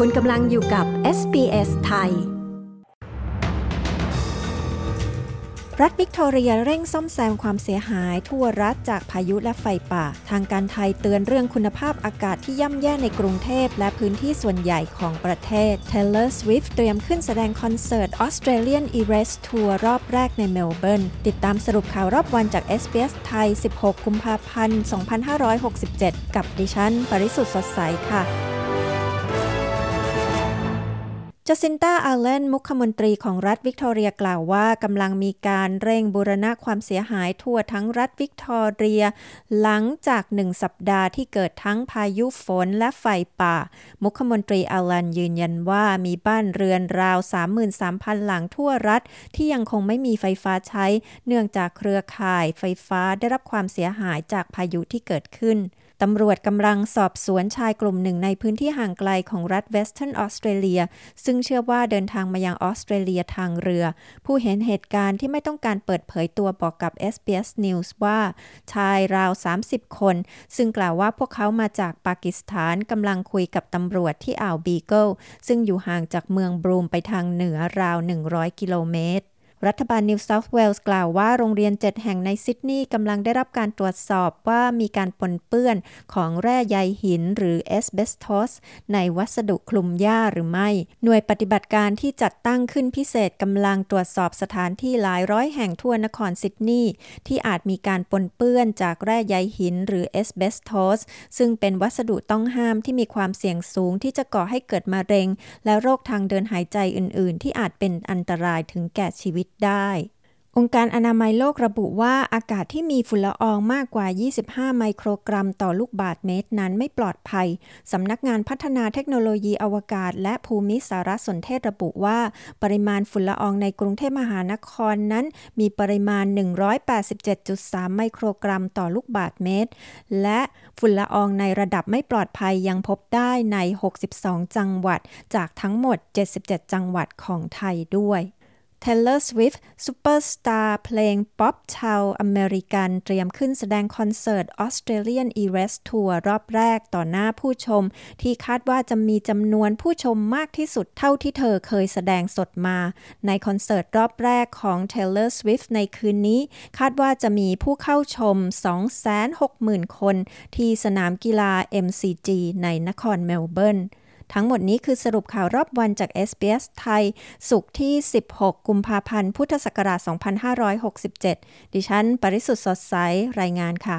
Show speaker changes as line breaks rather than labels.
คุณกำลังอยู่กับ SBS ไทย รัฐวิกตอเรียเร่งซ่อมแซมความเสียหายทั่วรัฐจากพายุและไฟป่า ทางการไทยเตือนเรื่องคุณภาพอากาศที่ย่ำแย่ในกรุงเทพและพื้นที่ส่วนใหญ่ของประเทศ Taylor Swift เตรียมขึ้นแสดงคอนเสิร์ต Australian Eras Tour รอบแรกในเมลเบิร์น ติดตามสรุปข่าวรอบวันจาก SBS ไทย 16 กุมภาพันธ์ 2567 กับดิฉัน ปริสุทธ์สดใสค่ะ จัสินตาอาเลนมุขมนตรีของรัฐวิกตอเรียกล่าวว่ากำลังมีการเร่งบูรณะความเสียหายทั่วทั้งรัฐวิกตอเรีย หลังจากหนึ่งสัปดาห์ที่เกิดทั้งพายุฝนและไฟป่า มุขมนตรีอาลันยืนยันว่ามีบ้านเรือนราว 33,000 หลังทั่วรัฐ ที่ยังคงไม่มีไฟฟ้าใช้ เนื่องจากเครือข่ายไฟฟ้าได้รับความเสียหายจากพายุที่เกิดขึ้น ตำรวจกำลังสอบสวนชายกลุ่มหนึ่งในพื้นที่ห่างไกลของรัฐเวสเทิร์นออสเตรเลีย ซึ่งเชื่อว่าเดินทางมายังออสเตรเลียทางเรือ ผู้เห็นเหตุการณ์ที่ไม่ต้องการเปิดเผยตัวบอกกับ SBS News ว่า ชายราว 30 คน ซึ่งกล่าวว่าพวกเขามาจากปากีสถานกำลังคุยกับตำรวจที่อ่าวบีเกิลซึ่งอยู่ห่างจากเมืองบรูมไปทางเหนือราว 100 กิโลเมตร รัฐบาลนิวเซาท์เวลส์กล่าวว่าโรงเรียนเจ็ดแห่งในซิดนีย์กำลังได้รับการตรวจสอบว่ามีการปนเปื้อนของแร่ใยหินหรือ asbestos ในวัสดุคลุมหญ้าหรือไม่ หน่วยปฏิบัติการที่จัดตั้งขึ้นพิเศษกำลังตรวจสอบสถานที่หลายร้อยแห่งทั่วนครซิดนีย์ที่อาจมีการปนเปื้อนจากแร่ใยหินหรือ asbestos ซึ่งเป็นวัสดุต้องห้ามที่มีความเสี่ยงสูงที่จะก่อให้เกิดมะเร็ง และโรคทางเดินหายใจอื่น ๆ ที่อาจเป็นอันตรายถึงแก่ชีวิตได้ องค์การอนามัยโลกระบุว่าอากาศที่มีฝุ่นละอองมากกว่า 25 ไมโครกรัมต่อลูกบาศก์เมตรนั้นไม่ปลอดภัย สำนักงานพัฒนาเทคโนโลยีอวกาศ และภูมิสารสนเทศระบุว่า ปริมาณฝุ่นละอองในกรุงเทพมหานครนั้น มีปริมาณ 187.3 ไมโครกรัมต่อลูกบาศก์เมตร และฝุ่นละอองในระดับไม่ปลอดภัยยังพบได้ใน 62 จังหวัด จากทั้งหมด 77 จังหวัดของไทยด้วย Taylor Swift ซูเปอร์สตาร์เพลงป๊อปชาวอเมริกันเตรียมขึ้นแสดงคอนเสิร์ต Australian Eras Tour รอบแรกต่อหน้าผู้ชม ที่คาดว่าจะมีจำนวนผู้ชมมากที่สุดเท่าที่เธอเคยแสดงสดมา ในคอนเสิร์ตรอบแรกของ Taylor Swift ในคืนนี้ คาดว่าจะมีผู้เข้าชม 260,000 คน ที่สนามกีฬา MCG ในนครเมลเบิร์น ทั้งหมดนี้คือสรุปข่าวรอบวันจาก SBS ไทย สุขที่ 16 กุมภาพันธ์ พุทธศักราช 2567 ดิฉัน ปริสุทธ์สดใส รายงานค่ะ